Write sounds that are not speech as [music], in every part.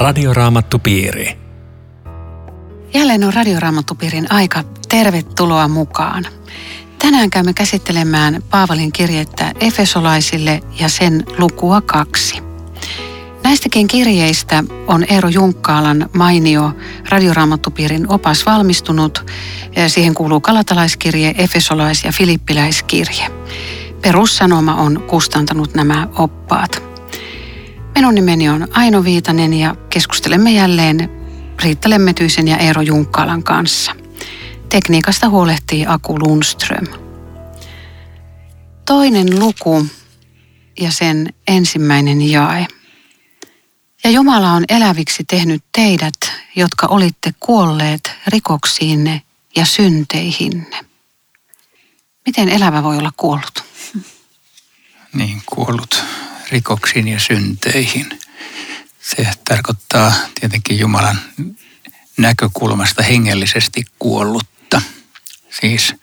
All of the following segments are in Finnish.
Radioraamattupiiri. Jälleen on Radioraamattupiirin aika. Tervetuloa mukaan. Tänään käymme käsittelemään Paavalin kirjettä Efesolaisille ja sen lukua kaksi. Näistäkin kirjeistä on Eero Junkkaalan mainio Radioraamattupiirin opas valmistunut. Siihen kuuluu kalatalaiskirje, efesolais- ja filippiläiskirje. Perussanoma on kustantanut nämä oppaat. Minun nimeni on Aino Viitanen ja keskustelemme jälleen Riitta Lemmetyisen ja Eero Junkkaalan kanssa. Tekniikasta huolehtii Aku Lundström. Toinen luku ja sen ensimmäinen jae. Ja Jumala on eläviksi tehnyt teidät, jotka olitte kuolleet rikoksiinne ja synteihinne. Miten elävä voi olla kuollut? Niin, kuollut rikoksiin ja synteihin. Se tarkoittaa tietenkin Jumalan näkökulmasta hengellisesti kuollutta. Siis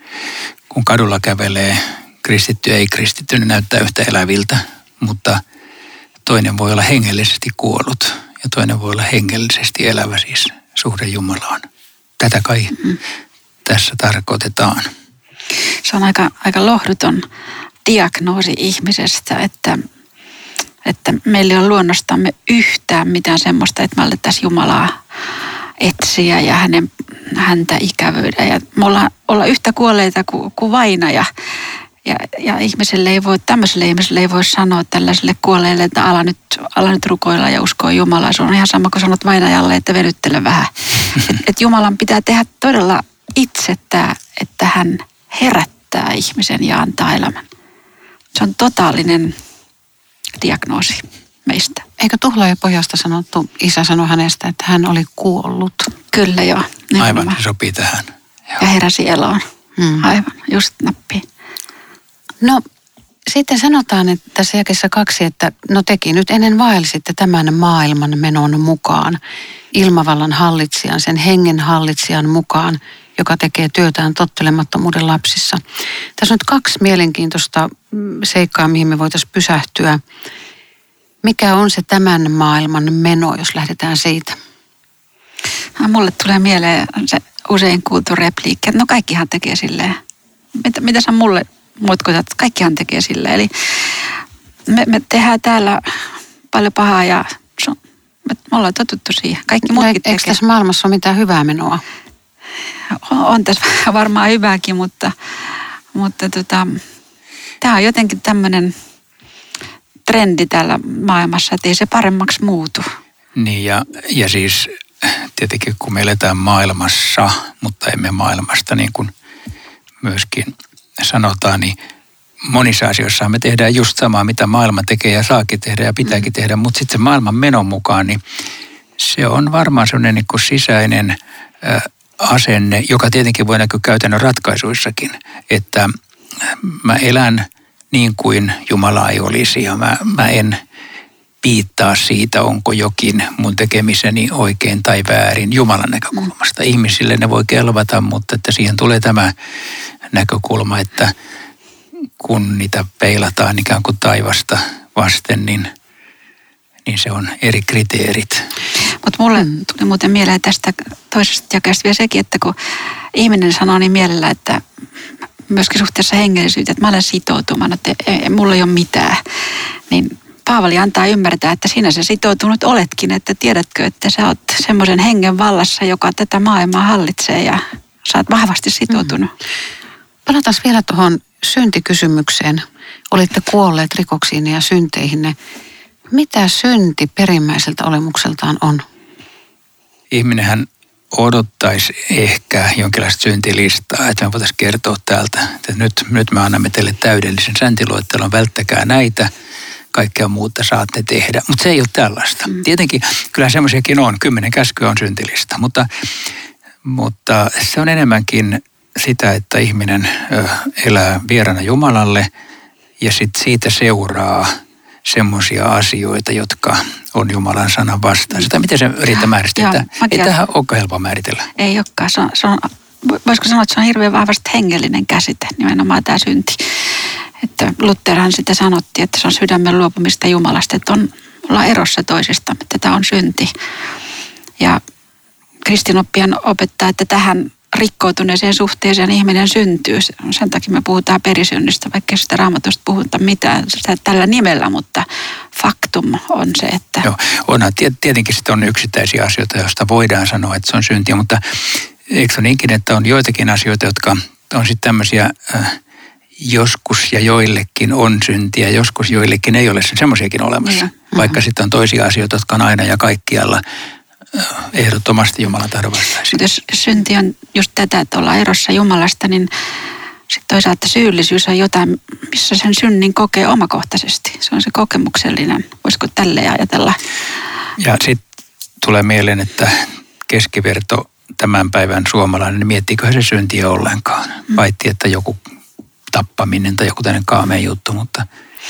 kun kadulla kävelee kristitty ja ei-kristitty, ne näyttää yhtä eläviltä, mutta toinen voi olla hengellisesti kuollut ja toinen voi olla hengellisesti elävä, siis suhde Jumalaan. Tätä kai mm. tässä tarkoitetaan. Se on aika, aika lohduton diagnoosi ihmisestä, että, että meillä ei ole luonnostamme yhtään mitään semmoista, että me alettaisiin Jumalaa etsiä ja hänen, häntä ikävöidä. Ja me ollaan, olla yhtä kuolleita kuin, kuin vainaja. Ja, ja ihmiselle ei voi, tämmöiselle ihmiselle ei voi sanoa tällaiselle kuolleelle, että ala nyt, ala nyt rukoilla ja uskoa Jumalaa. Se on ihan sama kuin sanot vainajalle, että venyttele vähän. [laughs] Et, et Jumalan pitää tehdä todella itse tämä, että hän herättää ihmisen ja antaa elämän. Se on totaalinen diagnoosi meistä. Eikö Tuhla ja pojasta sanottu, isä sanoi hänestä, että hän oli kuollut? Kyllä joo. Aivan, se sopii tähän. Joo. Ja heräsi eloon. Hmm. Aivan, just nappi. No sitten sanotaan että tässä jakessa kaksi, että no teki nyt ennen vaelsitte tämän maailman menon mukaan, ilmavallan hallitsijan, sen hengen hallitsijan mukaan, joka tekee työtään tottelemattomuuden lapsissa. Tässä on nyt kaksi mielenkiintoista mm, seikkaa, mihin me voitaisiin pysähtyä. Mikä on se tämän maailman meno, jos lähdetään siitä? Mulle tulee mieleen se usein kuultu repliikki, että no kaikkihan tekee silleen. Mitä, mitä sä mulle muotkoitat, että kaikkihan tekee silleen. Eli me, me tehdään täällä paljon pahaa ja me, ollaan totuttu siihen. Kaikki muutkin tekee. Eikö tässä maailmassa ole mitään hyvää menoa? On tässä [laughs] varmaan hyvääkin, mutta, mutta tota, tämä on jotenkin tämmöinen trendi täällä maailmassa, että ei se paremmaksi muutu. Niin ja, ja siis tietenkin kun me eletään maailmassa, mutta emme maailmasta niin kuin myöskin sanotaan, niin monissa asioissa me tehdään just samaa, mitä maailma tekee ja saakin tehdä ja pitääkin mm. tehdä, mutta sitten se maailman menon mukaan, niin se on varmaan sellainen niin kuin sisäinen asenne, joka tietenkin voi näkyä käytännön ratkaisuissakin, että mä elän niin kuin Jumala ei olisi ja mä, mä en piittaa siitä, onko jokin mun tekemiseni oikein tai väärin Jumalan näkökulmasta. Ihmisille ne voi kelvata, mutta että siihen tulee tämä näkökulma, että kun niitä peilataan ikään kuin taivasta vasten, niin, niin se on eri kriteerit. Mutta mulle tuli muuten mieleen tästä toisesta jakeesta vielä sekin, että kun ihminen sanoo niin mielellä, että myöskin suhteessa hengellisyyteen, että mä olen sitoutumaan, että ei, ei, mulla ei ole mitään, niin Paavali antaa ymmärtää, että sinä se sitoutunut oletkin, että tiedätkö, että sä oot semmoisen hengen vallassa, joka tätä maailmaa hallitsee ja sä oot vahvasti sitoutunut. Mm. Palataan vielä tuohon syntikysymykseen. Olitte kuolleet rikoksiin ja synteihinne. Mitä synti perimmäiseltä olemukseltaan on? Ihminenhän odottaisi ehkä jonkinlaista syntilistaa, että me voitaisiin kertoa täältä, että nyt, nyt me annamme teille täydellisen säntiluettelon, välttäkää näitä, kaikkea muuta saatte tehdä. Mutta se ei ole tällaista. Mm. Tietenkin kyllä semmoisiakin on, kymmenen käskyä on syntilista, mutta, mutta se on enemmänkin sitä, että ihminen elää vierana Jumalalle ja sitten siitä seuraa semmoisia asioita, jotka on Jumalan sanan vastaisia. Tai miten se yrittää määritellä? Ei tähän olekaan helppo määritellä. Ei olekaan. Se on, se on, voisiko sanoa, että se on hirveän vahvasti hengellinen käsite, nimenomaan tämä synti. Että Lutherhan sitä sanottiin, että se on sydämen luopumista Jumalasta, että on, ollaan erossa toisistamme, että tämä on synti. Ja kristinoppian opettaa, että tähän rikkoutuneeseen suhteeseen ihminen syntyy. Sen takia me puhutaan perisynnistä, vaikka sitä raamatusta puhuta mitään tällä nimellä, mutta faktum on se, että... Joo, onhan tietenkin sitten on yksittäisiä asioita, joista voidaan sanoa, että se on syntiä, mutta eikö se niinkin, että on joitakin asioita, jotka on sitten tämmöisiä äh, joskus ja joillekin on syntiä, joskus joillekin ei ole semmoisiakin olemassa. Mm-hmm. Vaikka sitten on toisia asioita, jotka on aina ja kaikkialla ehdottomasti Jumalan tahdon vastaisia. Jos synti on just tätä, että ollaan erossa Jumalasta, niin sitten toisaalta syyllisyys on jotain, missä sen synnin kokee omakohtaisesti. Se on se kokemuksellinen. Voisiko tälle ajatella? Ja sitten tulee mieleen, että keskiverto tämän päivän suomalainen, niin miettiikö se syntiä ollenkaan. Mm. Paitsi, että joku tappaminen tai joku tämmöinen kaameen juttu, mutta...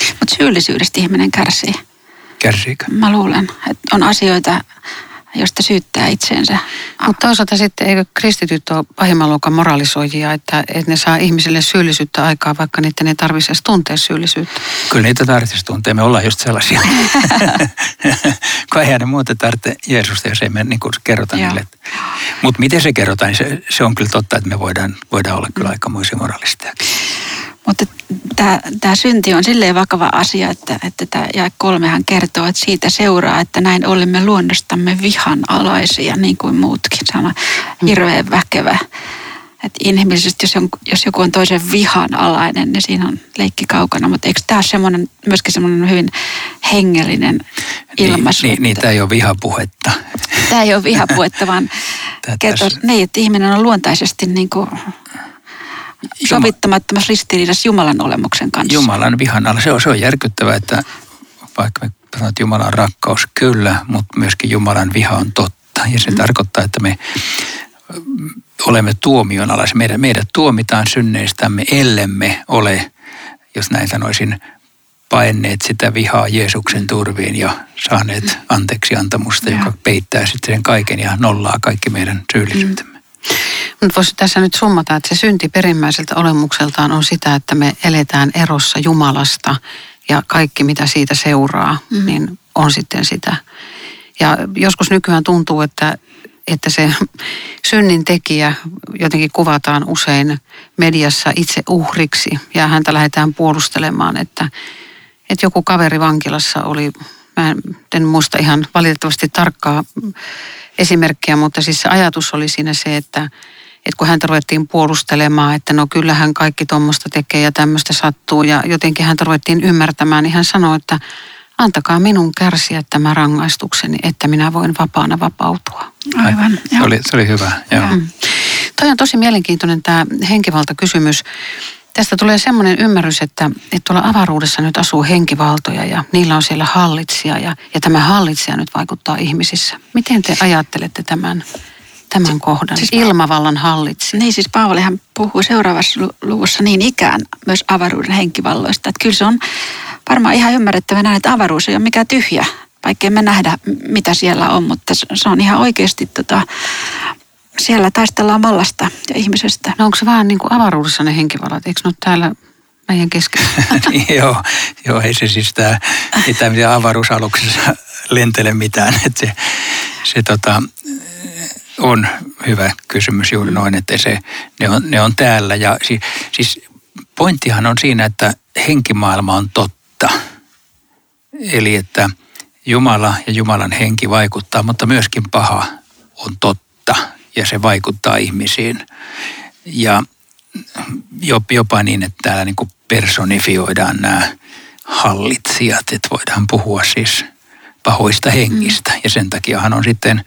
Mutta syyllisyydestä ihminen kärsii. Kärsiikö? Mä luulen, että on asioita, josta syyttää itseensä. Mutta toisaalta sitten eikö kristityt ole pahimman luokan moralisoijia, että, että ne saa ihmisille syyllisyyttä aikaa, vaikka niiden ei tarvitse edes tuntea syyllisyyttä? Kyllä niitä tarvitsisi tuntea, me ollaan just sellaisia. [laughs] Kun ei ne muuta tarvitse Jeesusta, jos ei me niin kerrota Joo. niille. Mutta miten se kerrotaan, niin se, se on kyllä totta, että me voidaan, voidaan olla kyllä mm. aikamoisia moralistejakin. Mutta tämä, tämä synti on silleen vakava asia, että, että tämä ja kolmehan kertoo, että siitä seuraa, että näin olemme luonnostamme vihanalaisia, niin kuin muutkin. Se on hirveän väkevä. Että inhimillisesti, jos, on, jos joku on toisen vihan alainen, niin siinä on leikki kaukana. Mutta eikö tämä ole semmoinen, myöskin semmoinen hyvin hengellinen niin, ilmaisu? Niin, niin, niin tämä ei ole vihapuhetta. Tämä ei ole vihapuhetta, vaan kertoo, niin, että ihminen on luontaisesti niin kuin sovittamattomassa ristiriidassa Jumalan olemuksen kanssa. Jumalan vihan alla. Se on, se on järkyttävää, että vaikka me sanotaan, että Jumalan rakkaus kyllä, mutta myöskin Jumalan viha on totta. Ja se mm. tarkoittaa, että me olemme tuomion alaisia. Meidät, meidät tuomitaan synneistämme, ellemme ole, jos näin sanoisin, paenneet sitä vihaa Jeesuksen turviin ja saaneet mm. anteeksi antamusta, joka peittää sitten sen kaiken ja nollaa kaikki meidän syyllisyytemme. Mutta voisi tässä nyt summata, että se synti perimmäiseltä olemukseltaan on sitä, että me eletään erossa Jumalasta ja kaikki mitä siitä seuraa, mm. niin on sitten sitä. Ja joskus nykyään tuntuu, että, että se [laughs] synnin tekijä jotenkin kuvataan usein mediassa itse uhriksi ja häntä lähdetään puolustelemaan, että, että joku kaveri vankilassa oli, mä en muista ihan valitettavasti tarkkaa esimerkkiä, mutta siis se ajatus oli siinä se, että, että kun häntä ruvettiin puolustelemaan, että no kyllähän kaikki tuommoista tekee ja tämmöistä sattuu ja jotenkin häntä ruvettiin ymmärtämään, niin hän sanoi, että antakaa minun kärsiä tämä rangaistukseni, että minä voin vapaana vapautua. Aivan. Se oli, se oli hyvä, joo. Mm. Toi on tosi mielenkiintoinen tämä henkivaltakysymys. Tästä tulee semmoinen ymmärrys, että, että tuolla avaruudessa nyt asuu henkivaltoja ja niillä on siellä hallitsija ja, ja tämä hallitsija nyt vaikuttaa ihmisissä. Miten te ajattelette tämän? Tämän kohdan, siis ilmavallan hallitsi. Niin siis Paavalihan puhuu seuraavassa luvussa niin ikään myös avaruuden henkivalloista. Että kyllä se on varmaan ihan ymmärrettävä näin, että avaruus ei ole mikään tyhjä, vaikkei me nähdä mitä siellä on, mutta se on ihan oikeasti tota, siellä taistellaan vallasta ja ihmisestä. No onko se vaan niin kuin avaruudessa ne henkivallat, eikö ne täällä meidän keskellä? [laughs] joo, joo, ei se siis tämä, ei tämä avaruusaluksessa lentele mitään. Että se, se tota, on hyvä kysymys juuri noin, että se, ne, on, ne on täällä. Ja siis, siis pointtihan on siinä, että henkimaailma on totta. Eli että Jumala ja Jumalan henki vaikuttaa, mutta myöskin paha on totta ja se vaikuttaa ihmisiin. Ja jopa niin, että täällä niin kuin personifioidaan nämä hallitsijat, että voidaan puhua siis pahoista hengistä. Mm. Ja sen takiahan on sitten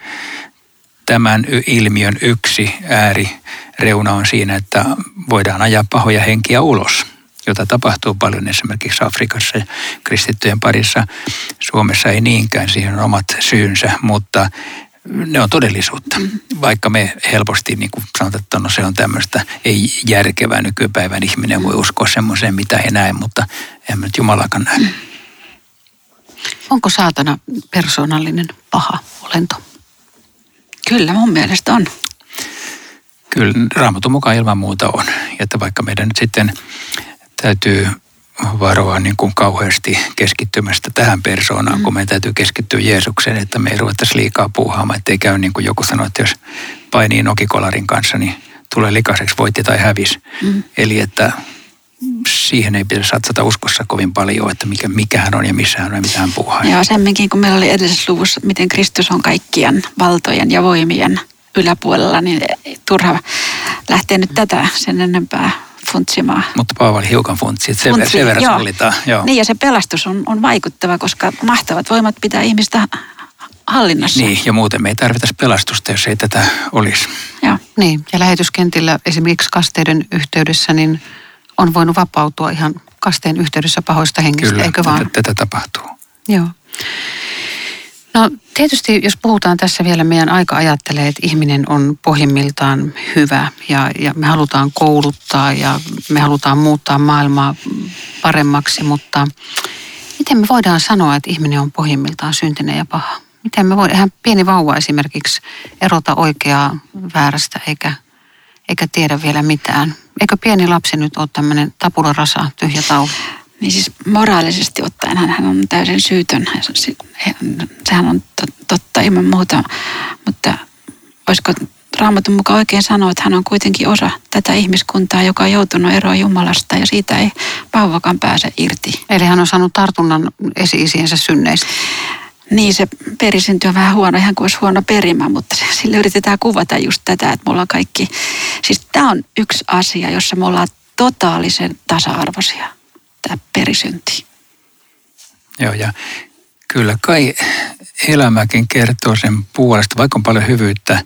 tämän ilmiön yksi äärireuna on siinä, että voidaan ajaa pahoja henkiä ulos, jota tapahtuu paljon esimerkiksi Afrikassa ja kristittyjen parissa. Suomessa ei niinkään, siihen on omat syynsä, mutta ne on todellisuutta. Vaikka me helposti niin kuin sanotaan, että no se on tämmöistä ei järkevää nykypäivän ihminen voi uskoa semmoiseen, mitä ei näe, mutta en nyt Jumalakaan näe. Onko saatana persoonallinen paha olento? Kyllä, mun mielestä on. Kyllä, raamatun mukaan ilman muuta on. Ja että vaikka meidän nyt sitten täytyy varoa niin kuin kauheasti keskittymästä tähän persoonaan, mm. kun meidän täytyy keskittyä Jeesukseen, että me ei ruvettaisi liikaa puuhaamaan, ettei käy niin kuin joku sanoi, että jos painii nokikolarin kanssa, niin tulee likaiseksi voitti tai hävis. Mm. Eli että siihen ei pitäisi satsata uskossa kovin paljon, että mikä, mikä hän on ja missä hän on ja mitä hän puhuu. Joo, semminkin kun meillä oli edellisessä luvussa, miten Kristus on kaikkien valtojen ja voimien yläpuolella, niin turha lähteä nyt tätä sen enempää funtsimaan. Mutta Paavali hiukan funtsi, että sen, Funtsi, sen verran joo. sallitaan. Joo. Niin ja se pelastus on, on vaikuttava, koska mahtavat voimat pitää ihmistä hallinnassa. Niin, ja muuten me ei tarvita pelastusta, jos ei tätä olisi. Joo. Niin, ja lähetyskentillä esimerkiksi kasteiden yhteydessä, niin on voinut vapautua ihan kasteen yhteydessä pahoista hengistä, Kyllä, eikö vaan? tätä tapahtuu. Joo. No tietysti, jos puhutaan tässä vielä, meidän aika ajattelee, että ihminen on pohjimmiltaan hyvä ja, ja me halutaan kouluttaa ja me halutaan muuttaa maailmaa paremmaksi, mutta miten me voidaan sanoa, että ihminen on pohjimmiltaan syntinen ja paha? Miten me voidaan, ihan pieni vauva esimerkiksi erota oikeaa väärästä eikä, eikä tiedä vielä mitään. Eikö pieni lapsi nyt ole tämmöinen tapularasa, tyhjä taulu? Niin siis moraalisesti ottaen hän on täysin syytön. Sehän on totta ilman muuta, mutta olisiko Raamatun mukaan oikein sanoa, että hän on kuitenkin osa tätä ihmiskuntaa, joka on joutunut eroon Jumalasta ja siitä ei vauvakaan pääse irti. Eli hän on saanut tartunnan esi-isiensä synneistä. Niin, se perisinty on vähän huono, ihan kuin olisi huono perimä, mutta sille yritetään kuvata just tätä, että me ollaan kaikki... Siis tämä on yksi asia, jossa me ollaan totaalisen tasa-arvoisia tämä perisynti. Joo, ja kyllä kai elämäkin kertoo sen puolesta, vaikka on paljon hyvyyttä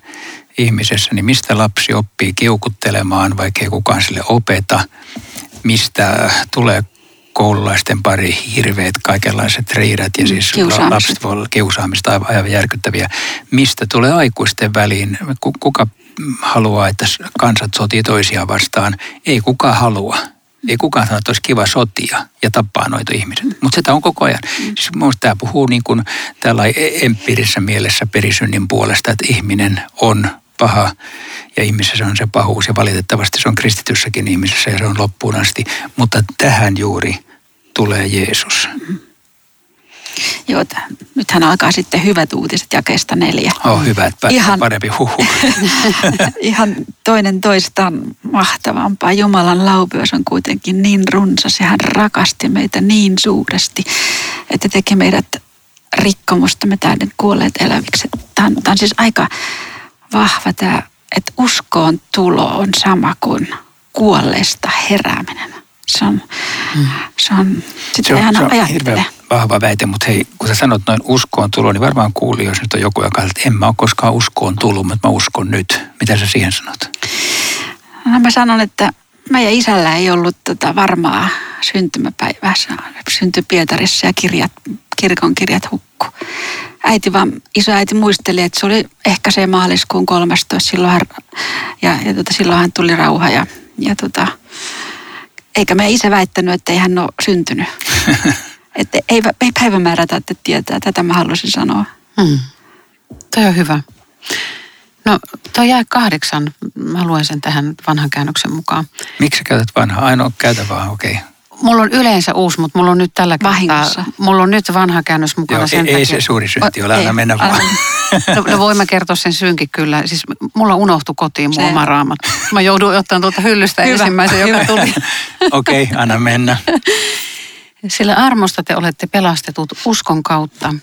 ihmisessä, niin mistä lapsi oppii kiukuttelemaan, vaikka ei kukaan sille opeta, mistä tulee koululaisten pari hirveät kaikenlaiset riidat ja mm, siis lapset voi olla kiusaamista aivan, aivan järkyttäviä. Mistä tulee aikuisten väliin? Kuka haluaa, että kansat sotii toisiaan vastaan? Ei kukaan halua. Ei kukaan sano, että olisi kiva sotia ja tappaa noita ihmiset. Mutta sitä on koko ajan. Siis tämä puhuu niin kuin tällä e- empiirisessä mielessä perisynnin puolesta, että ihminen on paha ja ihmisessä on se pahuus ja valitettavasti se on kristityssäkin ihmisessä ja se on loppuun asti. Mutta tähän juuri tulee Jeesus. Joo, nythän alkaa sitten hyvät uutiset jakeesta neljä. Oh, hyvä, että ihan, parempi huhu. [laughs] ihan toinen toistaan mahtavampaa. Jumalan laupeus on kuitenkin niin runsas ja hän rakasti meitä niin suuresti, että teki meidät rikkomusta me täyden kuolleet eläviksi. Tämä on, tämä on siis aika vahva tämä, että uskoon tulo on sama kuin kuolleesta herääminen. Se on, mm. se on, sitä se on, se on hirveän vahva väite, mutta hei, kun sä sanot noin uskoon tulo, niin varmaan kuuli, jos nyt on joku, joka että en mä ole koskaan uskoon tullut, mutta mä uskon nyt. Mitä sä siihen sanot? No mä sanon, että meidän isällä ei ollut tota varmaa syntymäpäivää. Syntyi Pietarissa ja kirjat, kirkon kirjat hukku. Äiti vaan, isoäiti muisteli, että se oli ehkä se maaliskuun 13. Silloin hän, ja, ja tota, silloin hän tuli rauha ja, ja tota, eikä me isä väittänyt, että ei hän ole syntynyt. [laughs] että ei, ei päivämäärä että tietää, tätä mä haluaisin sanoa. Hmm. Toi on hyvä. No, toi jää kahdeksan. Mä luen sen tähän vanhan käännöksen mukaan. Miksi käytät vanhaa? Ainoa käytä vaan, okei. Okay. Mulla on yleensä uusi, mutta mulla on nyt tällä kertaa, mulla on nyt vanha käännös mukana Joo, sen ei, ei se suuri synti ole, aina mennä vaan. No, no voin mä kertoa sen synkin kyllä. Siis mulla unohtu kotiin mun oma raamat. Mä joudun ottamaan tuolta hyllystä hyvä, ensimmäisen, joka tuli. [laughs] Okei, okay, anna mennä. Sillä armosta te olette pelastetut uskon kautta,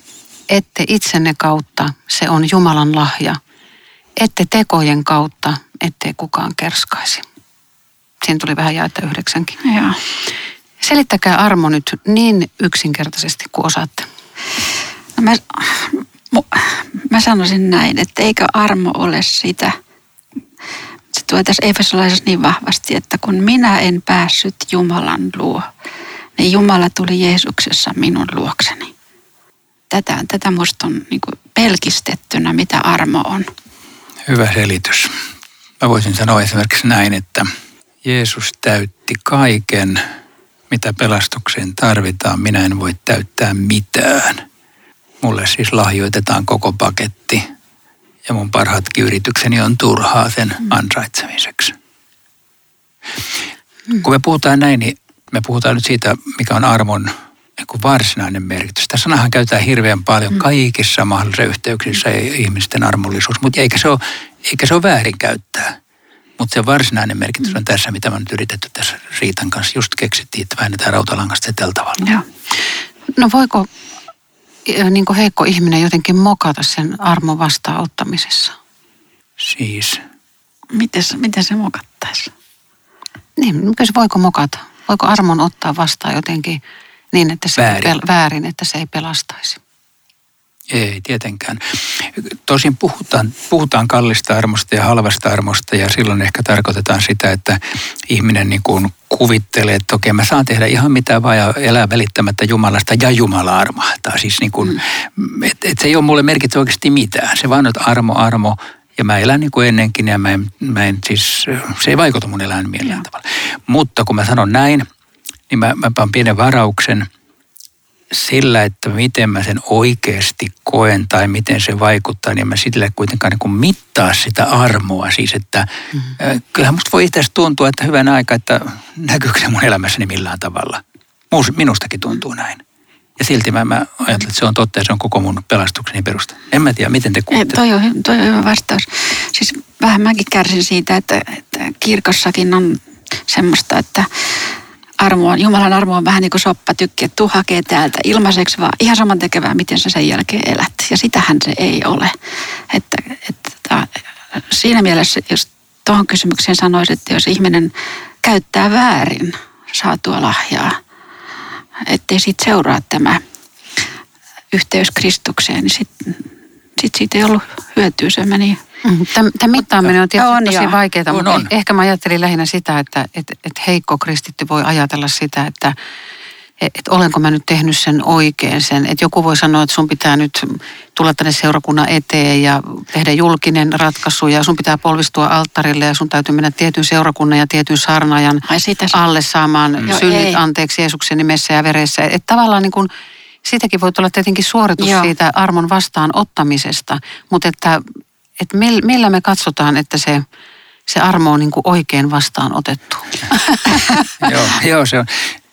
ette itsenne kautta, se on Jumalan lahja. Ette tekojen kautta, ettei kukaan kerskaisi. Siinä tuli vähän jaetta yhdeksänkin. Joo. Selittäkää armo nyt niin yksinkertaisesti kuin osaatte. No mä, mä sanoisin näin, että eikö armo ole sitä, se tulee tässä Efesolaisessa niin vahvasti, että kun minä en päässyt Jumalan luo, niin Jumala tuli Jeesuksessa minun luokseni. Tätä, tätä musta on niin pelkistettynä, mitä armo on. Hyvä selitys. Mä voisin sanoa esimerkiksi näin, että Jeesus täytti kaiken, mitä pelastukseen tarvitaan. Minä en voi täyttää mitään. Mulle siis lahjoitetaan koko paketti ja mun parhaatkin yritykseni on turhaa sen mm. ansaitsemiseksi. Kun me puhutaan näin, niin Me puhutaan nyt siitä, mikä on armon varsinainen merkitys. Tässä sanahan käytetään hirveän paljon mm. kaikissa mahdollisissa yhteyksissä ihmisten armollisuus, mutta eikä se ole, eikä se ole väärin käyttää. Mutta se varsinainen merkitys on tässä, mitä me nyt yritetty tässä Riitan kanssa. Just keksittiin, että väännetään rautalangasta tällä tavalla. Joo. No voiko niin kuin heikko ihminen jotenkin mokata sen armon vastaanottamisessa? Siis? Miten, miten se mokattaisi? Niin, voiko mokata? Voiko armon ottaa vastaan jotenkin niin, että se väärin. Pel- väärin, että se ei pelastaisi? Ei tietenkään. Tosin puhutaan, puhutaan kallista armosta ja halvasta armosta ja silloin ehkä tarkoitetaan sitä, että ihminen niin kuin kuvittelee, että okei mä saan tehdä ihan mitä vaan ja elää välittämättä Jumalasta ja Jumala armahtaa. Siis niin kuin, mm. että et se ei ole mulle merkitse oikeasti mitään. Se vaan on armo, armo ja mä elän niin kuin ennenkin ja mä en, mä en siis, se ei vaikuta mun elämän millään tavalla. Mutta kun mä sanon näin, niin mä, mä panen pienen varauksen – sillä, että miten mä sen oikeasti koen tai miten se vaikuttaa, niin mä sillä kuitenkaan niin kuin mittaa sitä armoa. Siis että mm-hmm. kyllähän musta voi itse tuntua, että hyvän aika, että näkyykö se mun elämässäni millään tavalla. Minustakin tuntuu näin. Ja silti mä, mä ajattelen, että se on totta ja se on koko mun pelastukseni perusta. En mä tiedä, miten te kuulette. Toi on, toi on hyvä vastaus. Siis vähän mäkin kärsin siitä, että, että kirkossakin on semmoista, että armo on, Jumalan armo on vähän niin kuin soppatykki, että tuu hakee täältä ilmaiseksi, vaan ihan saman tekevää, miten sä sen jälkeen elät. Ja sitähän se ei ole. Että, että siinä mielessä, jos tuohon kysymykseen sanoisin, että jos ihminen käyttää väärin saatua lahjaa, ettei siitä seuraa tämä yhteys Kristukseen, niin sitten sit siitä ei ollut hyötyä. Se meni Mm, Tämä mittaaminen on tietysti on, tosi vaikeaa, on, mutta on. ehkä mä ajattelin lähinnä sitä, että että että heikko kristitty voi ajatella sitä, että että olenko mä nyt tehnyt sen oikein sen. Että joku voi sanoa, että sun pitää nyt tulla tänne seurakunnan eteen ja tehdä julkinen ratkaisu ja sun pitää polvistua alttarille ja sun täytyy mennä tietyn seurakunnan ja tietyn sarnajan Ai, alle saamaan mm. synnit anteeksi Jeesuksen nimessä ja veressä. Että tavallaan niin kuin, siitäkin voi tulla tietenkin suoritus Joo. siitä armon vastaanottamisesta, mutta että että millä me katsotaan, että se, se armo on niin kuin oikein vastaanotettu? [laughs] joo, joo, se on.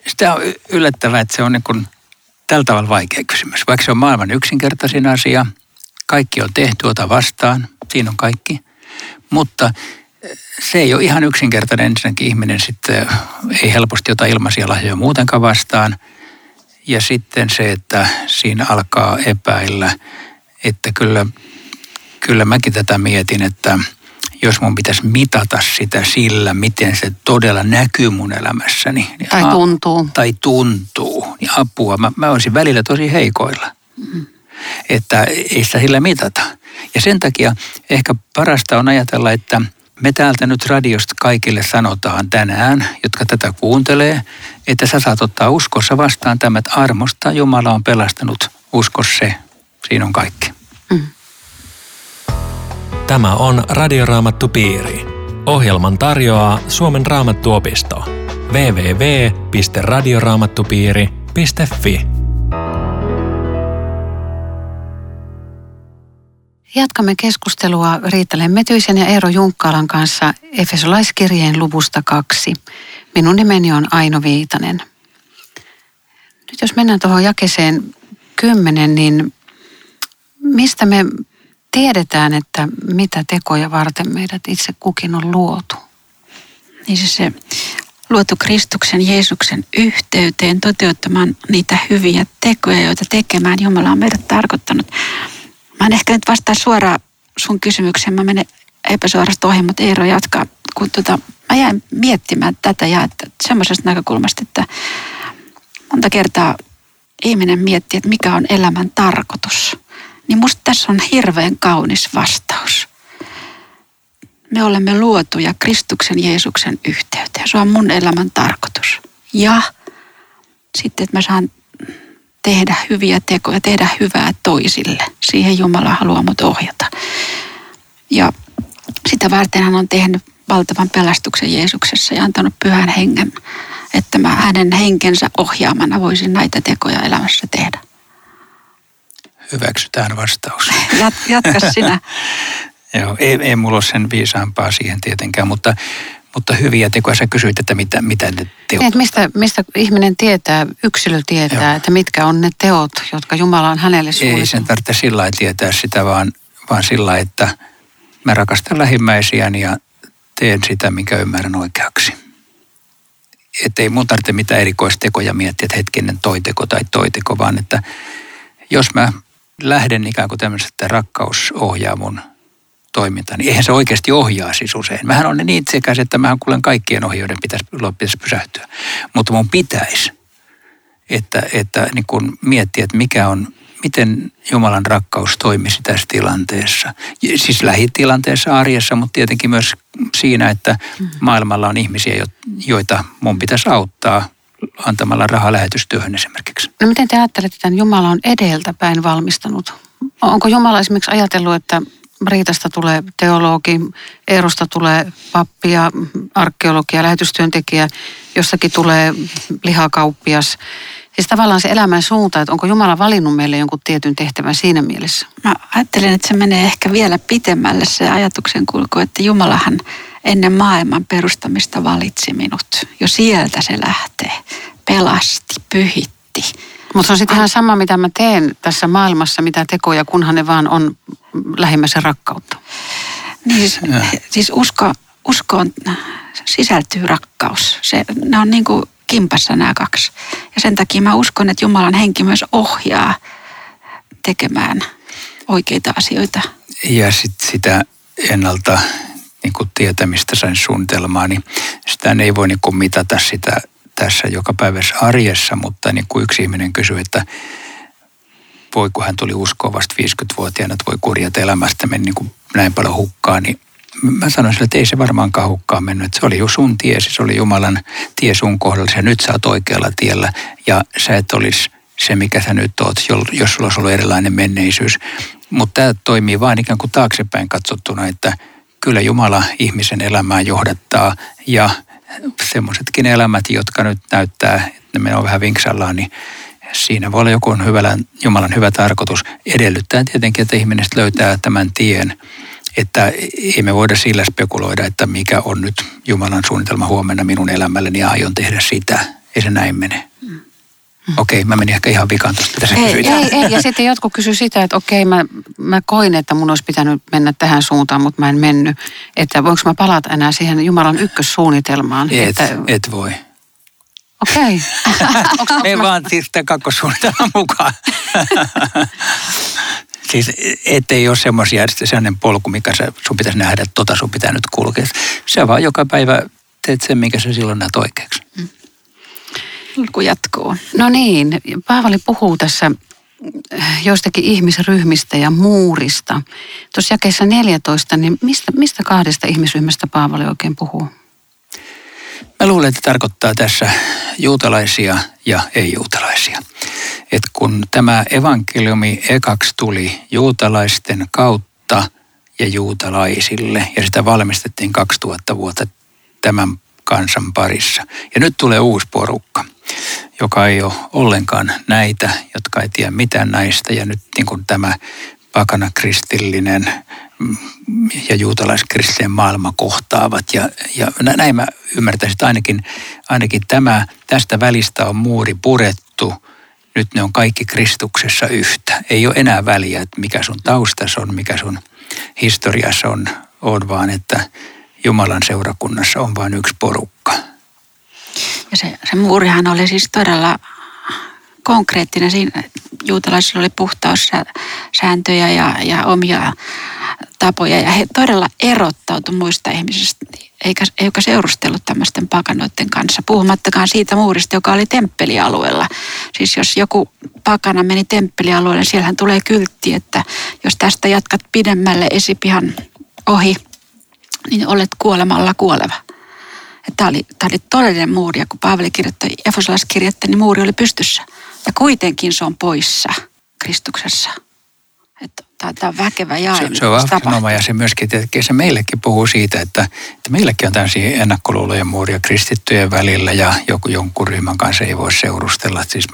Sitä on yllättävää, että se on niin kuin tällä tavalla vaikea kysymys. Vaikka se on maailman yksinkertaisin asia, kaikki on tehty, ota vastaan, siinä on kaikki. Mutta se ei ole ihan yksinkertainen. Ensinnäkin ihminen sitten ei helposti ota ilmaisia lahjoja muutenkaan vastaan. Ja sitten se, että siinä alkaa epäillä, että kyllä kyllä mäkin tätä mietin, että jos mun pitäisi mitata sitä sillä, miten se todella näkyy mun elämässäni. Niin tai tuntuu. A, tai tuntuu. Niin apua. Mä, mä olisin välillä tosi heikoilla. Mm. Että ei sitä sillä mitata. Ja sen takia ehkä parasta on ajatella, että me täältä nyt radiosta kaikille sanotaan tänään, jotka tätä kuuntelee, että sä saat ottaa uskossa vastaan tämä, että armosta Jumala on pelastanut. Usko se. Siinä on kaikki. Mm. Tämä on Radioraamattu Piiri. Ohjelman tarjoaa Suomen raamattuopisto. www.radioraamattupiiri.fi Jatkamme keskustelua Riitta Lemmetyisen ja Eero Junkkaalan kanssa Efesolaiskirjeen luvusta kaksi. Minun nimeni on Aino Viitanen. Nyt jos mennään tuohon jakeseen kymmenen, niin mistä me tiedetään, että mitä tekoja varten meidät itse kukin on luotu. Niin se, se luotu Kristuksen, Jeesuksen yhteyteen toteuttamaan niitä hyviä tekoja, joita tekemään Jumala on meidät tarkoittanut. Mä en ehkä nyt vastaa suoraan sun kysymykseen, mä menen epäsuorasta ohi, mutta Eero jatkaa. Kun tota, mä jäin miettimään tätä ja että semmoisesta näkökulmasta, että monta kertaa ihminen miettii, että mikä on elämän tarkoitus – niin musta tässä on hirveän kaunis vastaus. Me olemme luotuja Kristuksen Jeesuksen yhteyteen. Se on mun elämän tarkoitus. Ja sitten, että mä saan tehdä hyviä tekoja, tehdä hyvää toisille. Siihen Jumala haluaa mut ohjata. Ja sitä varten hän on tehnyt valtavan pelastuksen Jeesuksessa ja antanut pyhän hengen, että mä hänen henkensä ohjaamana voisin näitä tekoja elämässä tehdä hyväksytään vastaus. [laughs] Jat, jatka sinä. [laughs] Joo, ei, ei mulla ole sen viisaampaa siihen tietenkään, mutta, mutta hyviä tekoja. Sä kysyit, että mitä, mitä ne teot Niin, mistä, mistä ihminen tietää, yksilö tietää, Joo. että mitkä on ne teot, jotka Jumala on hänelle Ei suunnitellut. sen tarvitse sillä lailla tietää sitä, vaan, vaan sillä lailla, että mä rakastan lähimmäisiäni ja teen sitä, minkä ymmärrän oikeaksi. Että ei mun tarvitse mitään erikoistekoja miettiä, että hetkinen toi teko tai toi teko, vaan että jos mä lähden ikään kuin tämmöisestä, että rakkaus ohjaa mun toimintaa, niin eihän se oikeasti ohjaa siis usein. Mähän on niin itsekäs, että mähän kuulen kaikkien ohjoiden pitäisi, pitäisi pysähtyä. Mutta mun pitäisi että, että niin kun miettiä, että mikä on, miten Jumalan rakkaus toimisi tässä tilanteessa. Siis lähitilanteessa, arjessa, mutta tietenkin myös siinä, että maailmalla on ihmisiä, jo- joita mun pitäisi auttaa antamalla rahaa lähetystyöhön esimerkiksi. No miten te ajattelette, että Jumala on edeltäpäin valmistanut? Onko Jumala esimerkiksi ajatellut, että Riitasta tulee teologi, Eerosta tulee pappi ja arkeologi ja lähetystyöntekijä, jossakin tulee lihakauppias. Siis tavallaan se elämän suunta, että onko Jumala valinnut meille jonkun tietyn tehtävän siinä mielessä? Mä ajattelen, että se menee ehkä vielä pitemmälle se ajatuksen kulku, että Jumalahan ennen maailman perustamista valitsi minut. Jo sieltä se lähtee. Pelasti, pyhitti. Mutta se on sitten ihan sama, mitä mä teen tässä maailmassa, mitä tekoja, kunhan ne vaan on lähimmäisen rakkautta. Niin siis, siis usko, uskoon sisältyy rakkaus. Se, ne on niin kuin kimpassa nämä kaksi. Ja sen takia mä uskon, että Jumalan henki myös ohjaa tekemään oikeita asioita. Ja sit sitä ennalta niin kuin tietämistä sain suunnitelmaa, niin sitä ei voi niin kuin mitata sitä tässä joka päivässä arjessa, mutta niin kuin yksi ihminen kysyi, että voi kun hän tuli uskoon vasta 50-vuotiaana, että voi kurjata elämästä meni niin kuin näin paljon hukkaan, niin mä sanoin sille, että ei se varmaankaan hukkaan mennyt. Että se oli jo sun tiesi, se oli Jumalan tie sun kohdalla. Ja nyt sä oot oikealla tiellä ja sä et olisi se, mikä sä nyt oot, jos sulla olisi ollut erilainen menneisyys. Mutta tämä toimii vain ikään kuin taaksepäin katsottuna, että kyllä Jumala ihmisen elämää johdattaa ja semmoisetkin elämät, jotka nyt näyttää, että ne menee vähän vinksallaan, niin siinä voi olla joku hyvällä, Jumalan hyvä tarkoitus. Edellyttää tietenkin, että ihminen löytää tämän tien, että ei me voida sillä spekuloida, että mikä on nyt Jumalan suunnitelma huomenna minun elämälleni ja aion tehdä sitä. Ei se näin mene. Okei, mä menin ehkä ihan vikaan tuosta, mitä sä Ei. Ei, ei. Ja sitten jotkut kysy sitä, että okei, mä, mä koin, että mun olisi pitänyt mennä tähän suuntaan, mutta mä en mennyt. Että voinko mä palata enää siihen Jumalan ykkössuunnitelmaan? Et, että, et voi. Okei. Onks [laughs] Me vaan siis tämän kakkossuunnitelman mukaan. [laughs] siis ettei ole semmoisia, sellainen polku, mikä sä, sun pitäisi nähdä, että tota sun pitää nyt kulkea. Se vaan joka päivä teet sen, minkä sä silloin näet oikeaksi. Kulku jatkuu. No niin, Paavali puhuu tässä äh, joistakin ihmisryhmistä ja muurista. Tuossa jakeessa 14, niin mistä, mistä kahdesta ihmisryhmästä Paavali oikein puhuu? Mä luulen, että tarkoittaa tässä juutalaisia ja ei-juutalaisia. Et kun tämä evankeliumi ekaksi tuli juutalaisten kautta ja juutalaisille, ja sitä valmistettiin 2000 vuotta tämän kansan parissa. Ja nyt tulee uusi porukka, joka ei ole ollenkaan näitä, jotka ei tiedä mitään näistä, ja nyt niin kuin tämä pakana kristillinen ja juutalaiskristillinen maailma kohtaavat. Ja, ja nä- näin mä ymmärtäisin, että ainakin, ainakin tämä, tästä välistä on muuri purettu. Nyt ne on kaikki Kristuksessa yhtä. Ei ole enää väliä, että mikä sun taustas on, mikä sun historiassa on, on vaan että Jumalan seurakunnassa on vain yksi porukka. Ja se, se muurihan oli siis todella konkreettinen. Siinä juutalaisilla oli puhtaussääntöjä ja, ja omia tapoja ja he todella erottautu muista ihmisistä, eikä, eikä seurustellut tämmöisten pakanoiden kanssa. Puhumattakaan siitä muurista, joka oli temppelialueella. Siis jos joku pakana meni temppelialueelle, niin siellähän tulee kyltti, että jos tästä jatkat pidemmälle esipihan ohi, niin olet kuolemalla kuoleva. Tämä oli, tämä oli todellinen muuri, ja kun Paavali kirjoitti, Efesolaiskirjettä, niin muuri oli pystyssä. Ja kuitenkin se on poissa Kristuksessa. Tämä, on väkevä jae, Se, se on vahvistama ja se myöskin, tietenkin se meillekin puhuu siitä, että, että meilläkin on tämmöisiä ennakkoluuloja muuria kristittyjen välillä ja joku jonkun ryhmän kanssa ei voi seurustella. Siis,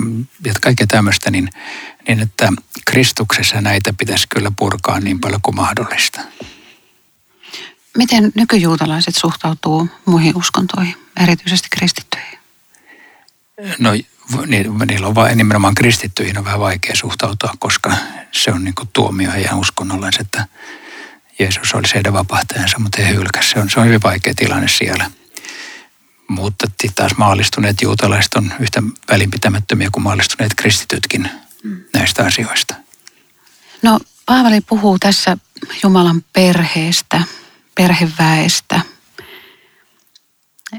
ja kaikkea tämmöistä, niin, niin että Kristuksessa näitä pitäisi kyllä purkaa niin paljon kuin mahdollista. Miten nykyjuutalaiset suhtautuu muihin uskontoihin, erityisesti kristittyihin? No niillä on vain nimenomaan kristittyihin on vähän vaikea suhtautua, koska se on niin tuomio heidän uskonnollensa, että Jeesus oli heidän vapahtajansa, mutta he hylkäsivät. Se on, se on hyvin vaikea tilanne siellä. Mutta taas maallistuneet juutalaiset on yhtä välinpitämättömiä kuin maallistuneet kristitytkin mm. näistä asioista. No Paavali puhuu tässä Jumalan perheestä, perheväestä.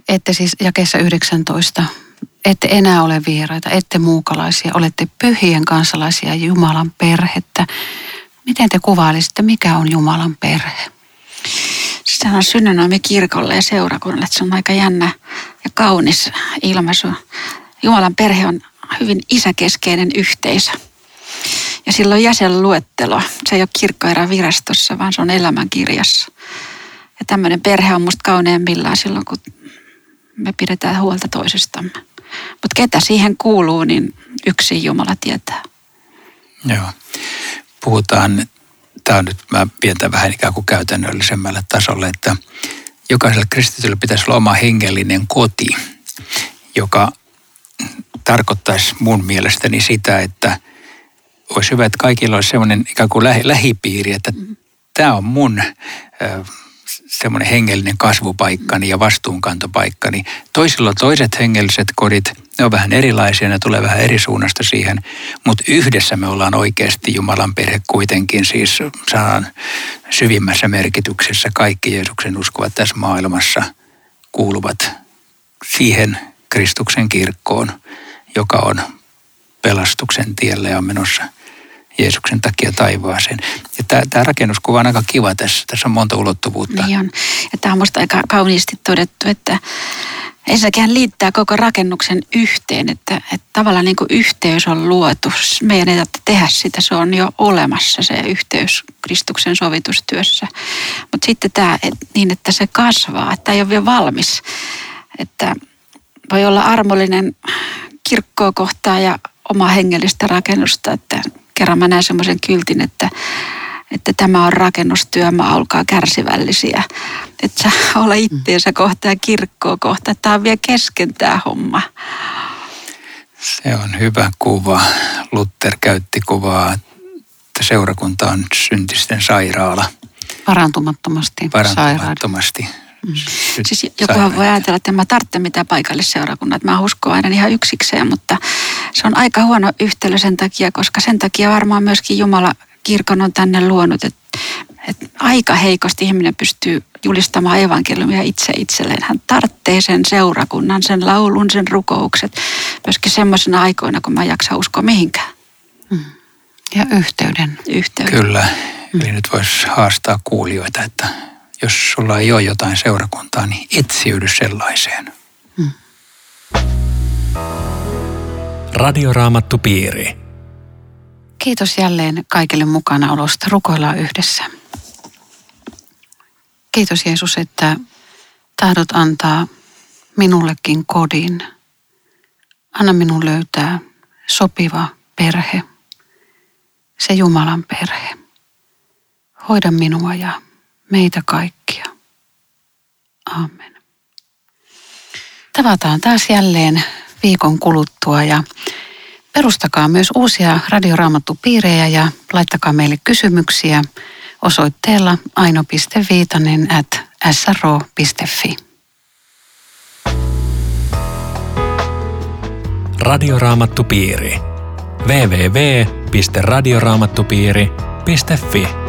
Ette siis jakeessa 19, ette enää ole vieraita, ette muukalaisia, olette pyhien kansalaisia Jumalan perhettä. Miten te kuvailisitte, mikä on Jumalan perhe? Sehän on synonyymi kirkolle ja seurakunnalle. Se on aika jännä ja kaunis ilmaisu. Jumalan perhe on hyvin isäkeskeinen yhteisö. Ja silloin jäsenluettelo. Se ei ole kirkkoerän virastossa, vaan se on elämänkirjassa. Ja tämmöinen perhe on musta kauneimmillaan silloin, kun me pidetään huolta toisistamme. Mutta ketä siihen kuuluu, niin yksi Jumala tietää. Joo. Puhutaan, tämä on nyt, mä vien tämän vähän ikään kuin käytännöllisemmälle tasolle, että jokaisella kristityllä pitäisi olla oma hengellinen koti, joka tarkoittaisi mun mielestäni sitä, että olisi hyvä, että kaikilla olisi sellainen ikään kuin lähipiiri, että tämä on mun semmoinen hengellinen kasvupaikkani ja vastuunkantopaikkani. Toisilla on toiset hengelliset kodit, ne on vähän erilaisia, ne tulee vähän eri suunnasta siihen, mutta yhdessä me ollaan oikeasti Jumalan perhe kuitenkin, siis sanan syvimmässä merkityksessä kaikki Jeesuksen uskovat tässä maailmassa kuuluvat siihen Kristuksen kirkkoon, joka on pelastuksen tielle ja on menossa Jeesuksen takia taivaaseen. Ja tämä, tämä rakennuskuva on aika kiva tässä. Tässä on monta ulottuvuutta. Niin on. Ja tämä on minusta aika kauniisti todettu, että ensinnäkin liittää koko rakennuksen yhteen, että, että tavallaan niin kuin yhteys on luotu. Meidän ei tarvitse tehdä sitä, se on jo olemassa se yhteys Kristuksen sovitustyössä. Mutta sitten tämä niin, että se kasvaa, että ei ole vielä valmis. Että voi olla armollinen kirkkoa kohtaa ja omaa hengellistä rakennusta, että kerran mä näin semmoisen kyltin, että, että tämä on rakennustyömaa, olkaa kärsivällisiä. Että sä ole itteensä kohta ja kirkkoa kohta. Tämä on vielä kesken tämä homma. Se on hyvä kuva. Luther käytti kuvaa, että seurakunta on syntisten sairaala. Parantumattomasti, Parantumattomasti. Mm. Siis jokuhan voi ajatella, että en mä tarvitse mitään paikallisseurakunnat. Mä uskon aina ihan yksikseen, mutta se on aika huono yhtälö sen takia, koska sen takia varmaan myöskin Jumala kirkon on tänne luonut, että, että aika heikosti ihminen pystyy julistamaan evankeliumia itse itselleen. Hän tarvitsee sen seurakunnan, sen laulun, sen rukoukset, myöskin semmoisena aikoina, kun mä jaksa uskoa mihinkään. Mm. Ja yhteyden. Yhteyden. Kyllä. Eli nyt voisi haastaa kuulijoita, että jos sulla ei ole jotain seurakuntaa, niin etsiydy sellaiseen. Hmm. Radioraamattu piiri. Kiitos jälleen kaikille mukana olosta. Rukoillaan yhdessä. Kiitos Jeesus, että tahdot antaa minullekin kodin. Anna minun löytää sopiva perhe, se Jumalan perhe. Hoida minua ja meitä kaikkia. Amen. Tavataan taas jälleen viikon kuluttua ja perustakaa myös uusia radioraamattupiirejä ja laittakaa meille kysymyksiä osoitteella aino.viitanen at sro.fi. Radioraamattupiiri. www.radioraamattupiiri.fi